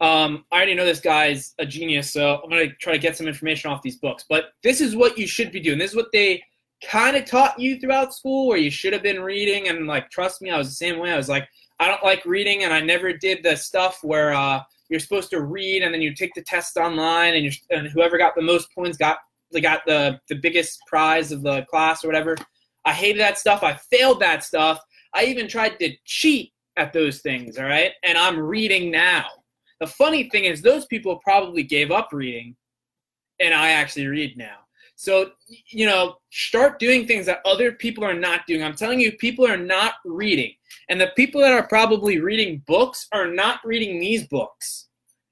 um, I already know this guy's a genius, so I'm gonna try to get some information off these books. But this is what you should be doing. This is what they kind of taught you throughout school where you should have been reading and like trust me i was the same way i was like i don't like reading and i never did the stuff where uh, you're supposed to read and then you take the test online and, and whoever got the most points got they got the the biggest prize of the class or whatever i hated that stuff i failed that stuff i even tried to cheat at those things all right and i'm reading now the funny thing is those people probably gave up reading and i actually read now so, you know, start doing things that other people are not doing. I'm telling you, people are not reading. And the people that are probably reading books are not reading these books.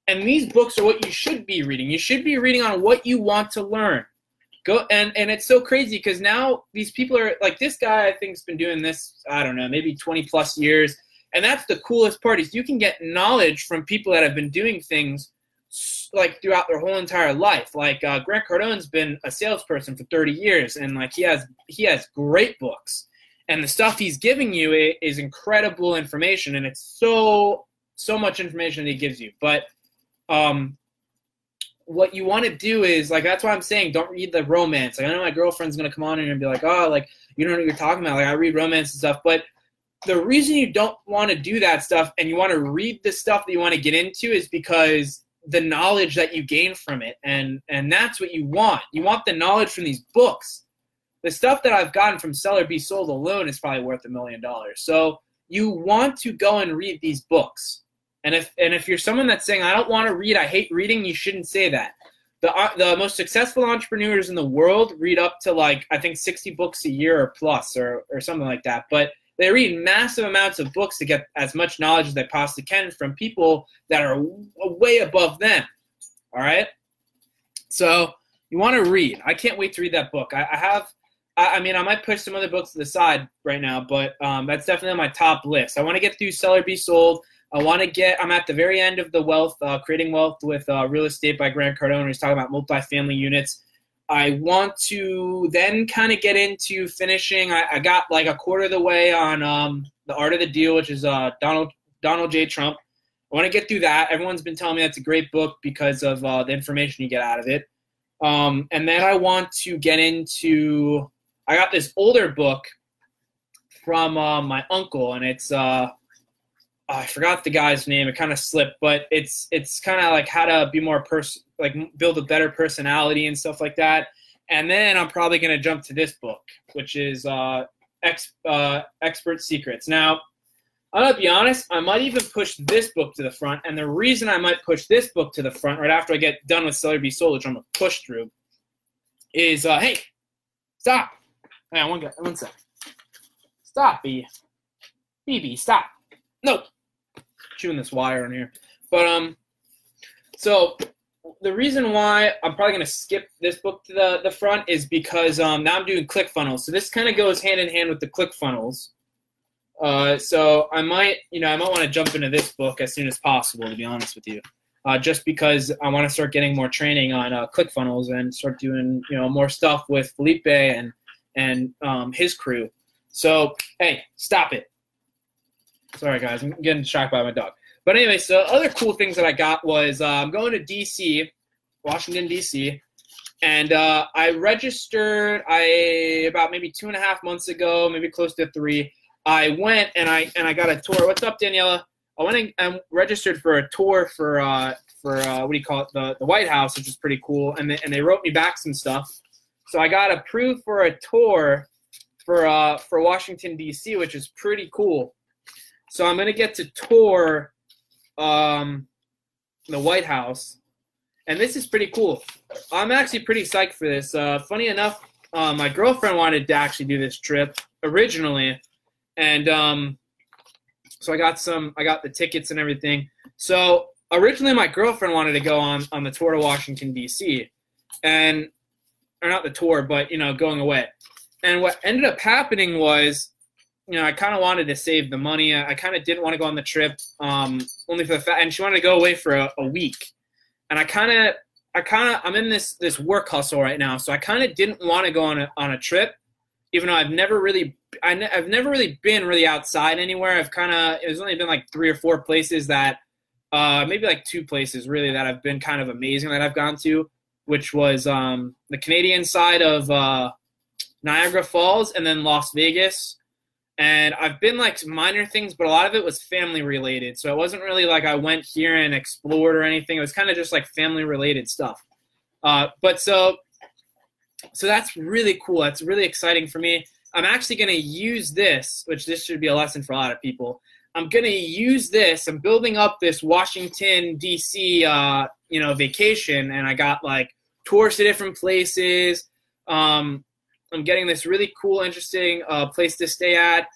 And these books are what you should be reading. You should be reading on what you want to learn. Go and and it's so crazy because now these people are like this guy I think's been doing this, I don't know, maybe 20 plus years. And that's the coolest part is you can get knowledge from people that have been doing things like throughout their whole entire life. Like uh, Grant Cardone's been a salesperson for 30 years, and like he has he has great books, and the stuff he's giving you is incredible information, and it's so so much information that he gives you. But um, what you want to do is like that's why I'm saying don't read the romance. Like I know my girlfriend's gonna come on here and be like, oh, like you don't know what you're talking about. Like I read romance and stuff, but the reason you don't want to do that stuff and you want to read the stuff that you want to get into is because the knowledge that you gain from it. And and that's what you want. You want the knowledge from these books. The stuff that i've gotten from sell or be sold alone is probably worth a million dollars. So you want to go and read these books and if and if you're someone that's saying i don't want to read i hate reading you shouldn't say that the uh, the most successful entrepreneurs in the world read up to like i think 60 books a year or plus or or something like that but they read massive amounts of books to get as much knowledge as they possibly can from people that are way above them. All right. So you want to read. I can't wait to read that book. I, I have. I, I, mean, I might push some other books to the side right now, but um, that's definitely on my top list. I want to get through Sell or Be Sold. I want to get. I'm at the very end of the wealth, uh, creating wealth with uh, real estate by Grant Cardone. He's talking about multifamily units. I want to then kind of get into finishing. I, I, got like a quarter of the way on um, the Art of the Deal, which is uh, Donald Donald J. Trump. I want to get through that. Everyone's been telling me that's a great book because of uh, the information you get out of it. Um, and then I want to get into. I got this older book from uh, my uncle, and it's uh, I forgot the guy's name. It kind of slipped, but it's it's kind of like how to be more person like build a better personality and stuff like that. And then I'm probably to jump to this book, which is uh, Ex, uh, Expert Secrets. Now, I'm gonna be honest. I might even push this book to the front, and the reason I might push this book to the front right after I get done with Sell or Be Sold, which I'm gonna push through, is uh, hey, stop. Hang on, one, one sec. Stop, B. BB, stop. No, chewing this wire on here. But um, so the reason why I'm probably to skip this book to the, the front is because um, now I'm doing ClickFunnels. So this kind of goes hand in hand with the ClickFunnels. Uh, so I might, you know, I might want to jump into this book as soon as possible, to be honest with you. Uh, just because I want to start getting more training on uh, ClickFunnels and start doing, you know, more stuff with Felipe and and um, his crew. So hey, stop it. Sorry guys, I'm getting shocked by my dog. But anyway, so other cool things that I got was uh, I'm going to DC, Washington D.C., and uh, I registered. I about maybe two and a half months ago, maybe close to three. I went and I and I got a tour. What's up, Daniela? I went and registered for a tour for uh, for uh, what do you call it, the the White House, which is pretty cool. And they, and they wrote me back some stuff, so I got approved for a tour for uh, for Washington D.C., which is pretty cool. So I'm gonna get to tour um, the White House, and this is pretty cool. I'm actually pretty psyched for this. Uh, funny enough, uh, my girlfriend wanted to actually do this trip originally, and um, so I got some. I got the tickets and everything. So originally, my girlfriend wanted to go on on the tour to Washington D.C. and or not the tour, but you know, going away. And what ended up happening was you know, I kind of wanted to save the money. I, I kind of didn't want to go on the trip, um, only for the fact, and she wanted to go away for a, a week, and I kind of, I kind of, I'm in this this work hustle right now, so I kind of didn't want to go on a on a trip, even though I've never really, I ne- I've never really been really outside anywhere. I've kind of, it's only been like three or four places that, uh, maybe like two places really that I've been kind of amazing that I've gone to, which was um, the Canadian side of. Uh, Niagara Falls, and then Las Vegas. And I've been like minor things, but a lot of it was family related. So it wasn't really like I went here and explored or anything. It was kind of just like family related stuff. Uh, but so, so that's really cool. That's really exciting for me. I'm actually going to use this, which this should be a lesson for a lot of people. I'm going to use this. I'm building up this Washington D.C. Uh, you know vacation, and I got like tours to different places. Um, I'm getting this really cool, interesting uh, place to stay at,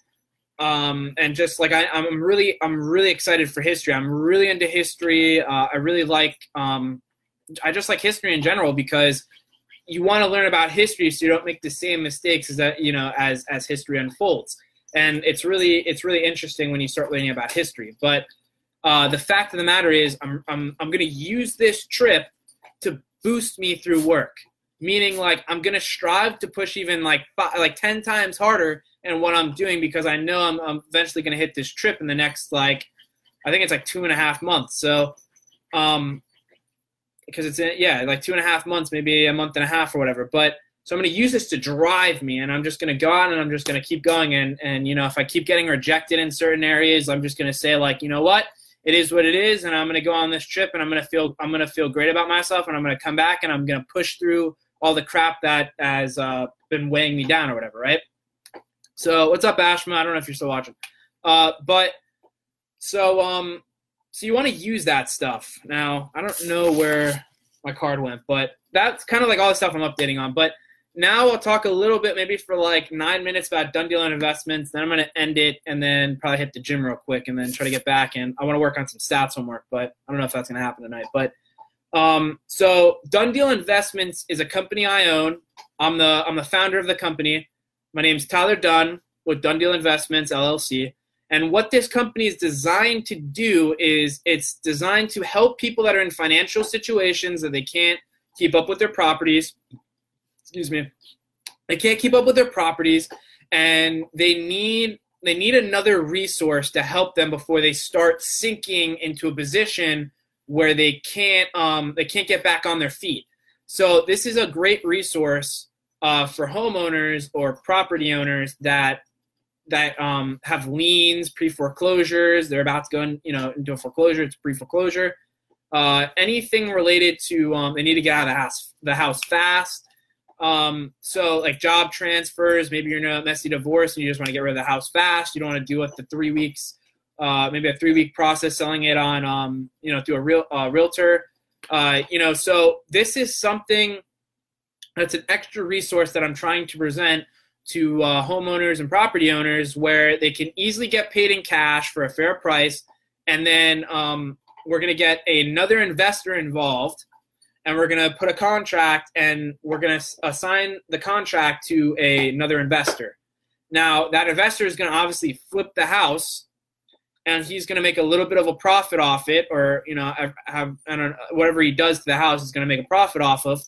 um, and just like I, am really, I'm really excited for history. I'm really into history. Uh, I really like, um, I just like history in general because you want to learn about history so you don't make the same mistakes as that you know as as history unfolds and it's really it's really interesting when you start learning about history but uh, the fact of the matter is i'm i'm, I'm going to use this trip to boost me through work meaning like i'm to strive to push even like five, like 10 times harder in what i'm doing because i know i'm, I'm eventually to hit this trip in the next like i think it's like two and a half months. So um because it's yeah like two and a half months maybe a month and a half or whatever. But so i'm to use this to drive me and i'm just to go out and i'm just to keep going. And and you know if i keep getting rejected in certain areas i'm just to say like you know what? It is what it is and i'm going to go on this trip and i'm going to feel i'm going to feel great about myself and i'm going to come back and i'm going to push through all the crap that has uh, been weighing me down or whatever right so what's up ashma i don't know if you're still watching uh, but so um so you want to use that stuff. Now, I don't know where my card went, but that's kind of like all the stuff I'm updating on. But now I'll talk a little bit, maybe for like nine minutes about Done Deal and investments. Then I'm going to end it and then probably hit the gym real quick and then try to get back. And I want to work on some stats homework, but I don't know if that's going to happen tonight. But um, so Done Deal Investments is a company I own. I'm the I'm the founder of the company. My name's Tyler Dunn with Done Deal Investments LLC. And what this company is designed to do is it's designed to help people that are in financial situations that they can't keep up with their properties. Excuse me. They can't keep up with their properties and they need they need another resource to help them before they start sinking into a position where they can't um, they can't get back on their feet. So this is a great resource uh, for homeowners or property owners that that um, have liens, pre foreclosures. They're about to go in, you know, into a foreclosure. It's pre foreclosure. Uh, anything related to um, they need to get out of the house the house fast. Um, so like job transfers, maybe you're in a messy divorce and you just want to get rid of the house fast. You don't want to do it the three weeks, uh, maybe a three week process selling it on um, you know through a real uh, realtor. Uh, you know, so this is something that's an extra resource that I'm trying to present to uh, homeowners and property owners where they can easily get paid in cash for a fair price. And then um, we're going to get another investor involved and we're going to put a contract and we're going to assign the contract to a, another investor. Now, that investor is going to obviously flip the house and he's going to make a little bit of a profit off it or, you know, have, I don't know, whatever he does to the house is going to make a profit off of.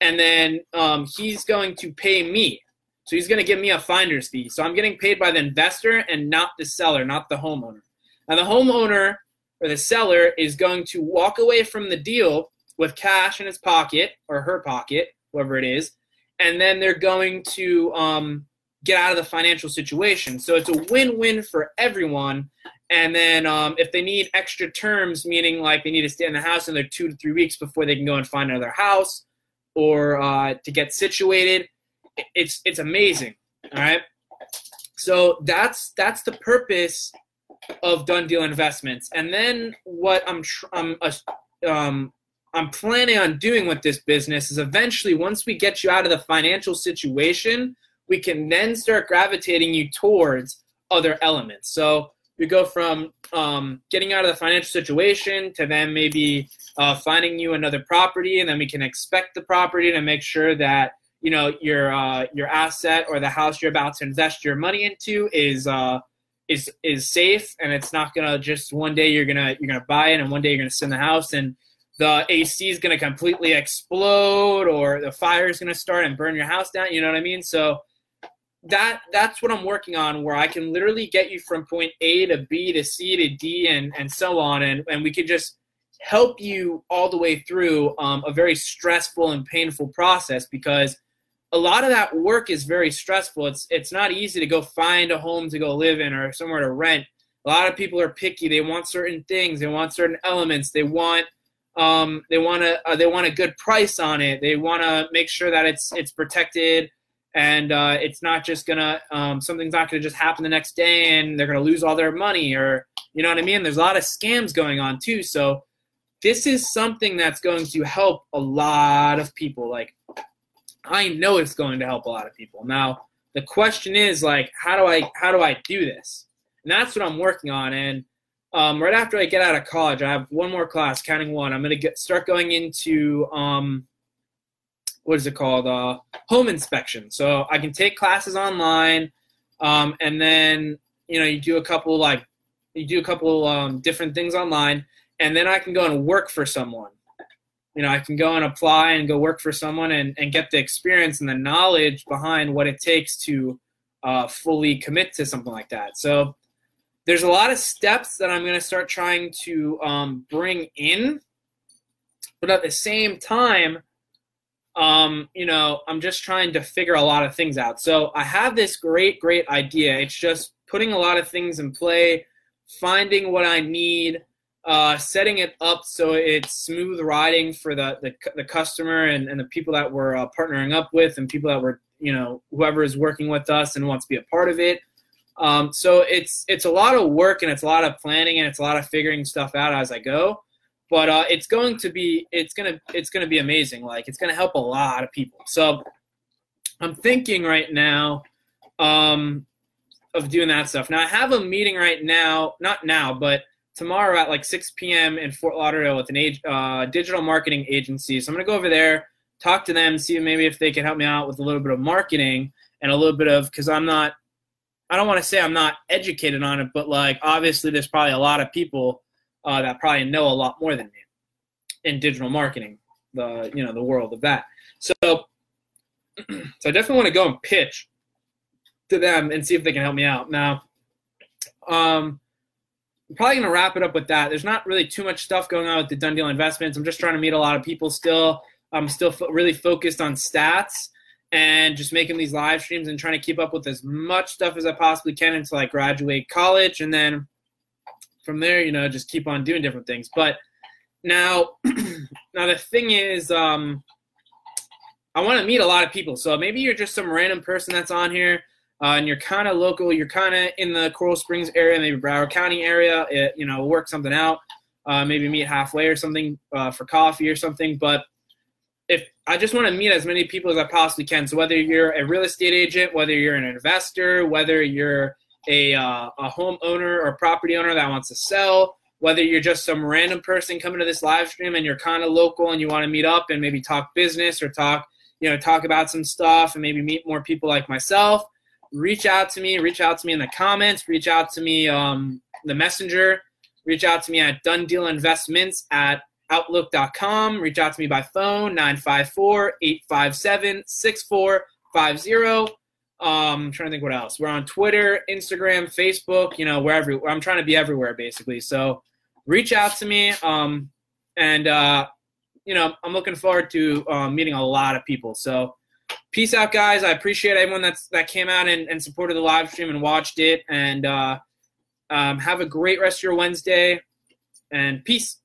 And then um, he's going to pay me so he's going to give me a finder's fee. So I'm getting paid by the investor and not the seller, not the homeowner. Now the homeowner or the seller is going to walk away from the deal with cash in his pocket or her pocket, whoever it is, and then they're going to um, get out of the financial situation. So it's a win-win for everyone. And then um, if they need extra terms, meaning like they need to stay in the house another two to three weeks before they can go and find another house or uh, to get situated, it's it's amazing. All right. So that's that's the purpose of done deal investments. And then what I'm I'm uh, um, I'm planning on doing with this business is eventually once we get you out of the financial situation, we can then start gravitating you towards other elements. So we go from um, getting out of the financial situation to then maybe uh, finding you another property, and then we can expect the property to make sure that you know your uh, your asset or the house you're about to invest your money into is uh, is is safe and it's not gonna just one day you're gonna you're gonna buy it and one day you're gonna send the house and the AC is gonna completely explode or the fire is gonna start and burn your house down. You know what I mean? So that that's what I'm working on where I can literally get you from point A to B to C to D and and so on and and we can just help you all the way through um, a very stressful and painful process because a lot of that work is very stressful. It's it's not easy to go find a home to go live in or somewhere to rent. A lot of people are picky. They want certain things. They want certain elements. They want um, they want a uh, they want a good price on it. They want to make sure that it's it's protected and uh, it's not just gonna um, something's not gonna just happen the next day and they're gonna lose all their money or you know what I mean. There's a lot of scams going on too. So this is something that's going to help a lot of people. Like I know it's going to help a lot of people. Now the question is like how do I how do I do this? And that's what I'm working on. And um, right after I get out of college, I have one more class, counting one. I'm gonna get start going into um, what is it called? Uh, home inspection. So I can take classes online, um, and then you know you do a couple like you do a couple um, different things online, and then I can go and work for someone. You know, I can go and apply and go work for someone and, and get the experience and the knowledge behind what it takes to uh, fully commit to something like that. So there's a lot of steps that I'm going to start trying to um, bring in, but at the same time, um, you know, I'm just trying to figure a lot of things out. So I have this great, great idea. It's just putting a lot of things in play, finding what I need, uh, setting it up so it's smooth riding for the the, the customer and, and the people that we're uh, partnering up with and people that we're you know whoever is working with us and wants to be a part of it. Um, so it's it's a lot of work and it's a lot of planning and it's a lot of figuring stuff out as I go. But uh, it's going to be it's gonna it's gonna be amazing. Like it's gonna help a lot of people. So I'm thinking right now um, of doing that stuff. Now I have a meeting right now, not now, but tomorrow at like 6 p.m. in Fort Lauderdale with an age, uh, digital marketing agency. So I'm gonna go over there, talk to them, see maybe if they can help me out with a little bit of marketing and a little bit of because I'm not I don't want to say I'm not educated on it, but like obviously there's probably a lot of people uh, that probably know a lot more than me in digital marketing, the you know the world of that. So, so I definitely want to go and pitch to them and see if they can help me out. Now, um, I'm probably gonna wrap it up with that. There's not really too much stuff going on with the Done Deal Investments. I'm just trying to meet a lot of people still. I'm still really focused on stats and just making these live streams and trying to keep up with as much stuff as I possibly can until I graduate college. And then from there, you know, just keep on doing different things. But now, now the thing is, um, I want to meet a lot of people. So maybe you're just some random person that's on here. Uh, and you're kind of local, you're kind of in the Coral Springs area, maybe Broward County area, it, you know, work something out, uh, maybe meet halfway or something uh, for coffee or something. But if I just want to meet as many people as I possibly can. So whether you're a real estate agent, whether you're an investor, whether you're a uh, a homeowner or property owner that wants to sell, whether you're just some random person coming to this live stream and you're kind of local and you want to meet up and maybe talk business or talk you know talk about some stuff and maybe meet more people like myself reach out to me reach out to me in the comments reach out to me um, the messenger reach out to me at done deal investments at outlook.com. Reach out to me by phone, 954 857 6450. Um, I'm trying to think what else. We're on Twitter, Instagram, Facebook, you know, wherever. I'm trying to be everywhere basically. So reach out to me. Um, and, uh, you know, I'm looking forward to um, meeting a lot of people. So peace out, guys. I appreciate everyone that's that came out and, and supported the live stream and watched it. And uh, um, have a great rest of your Wednesday. And peace.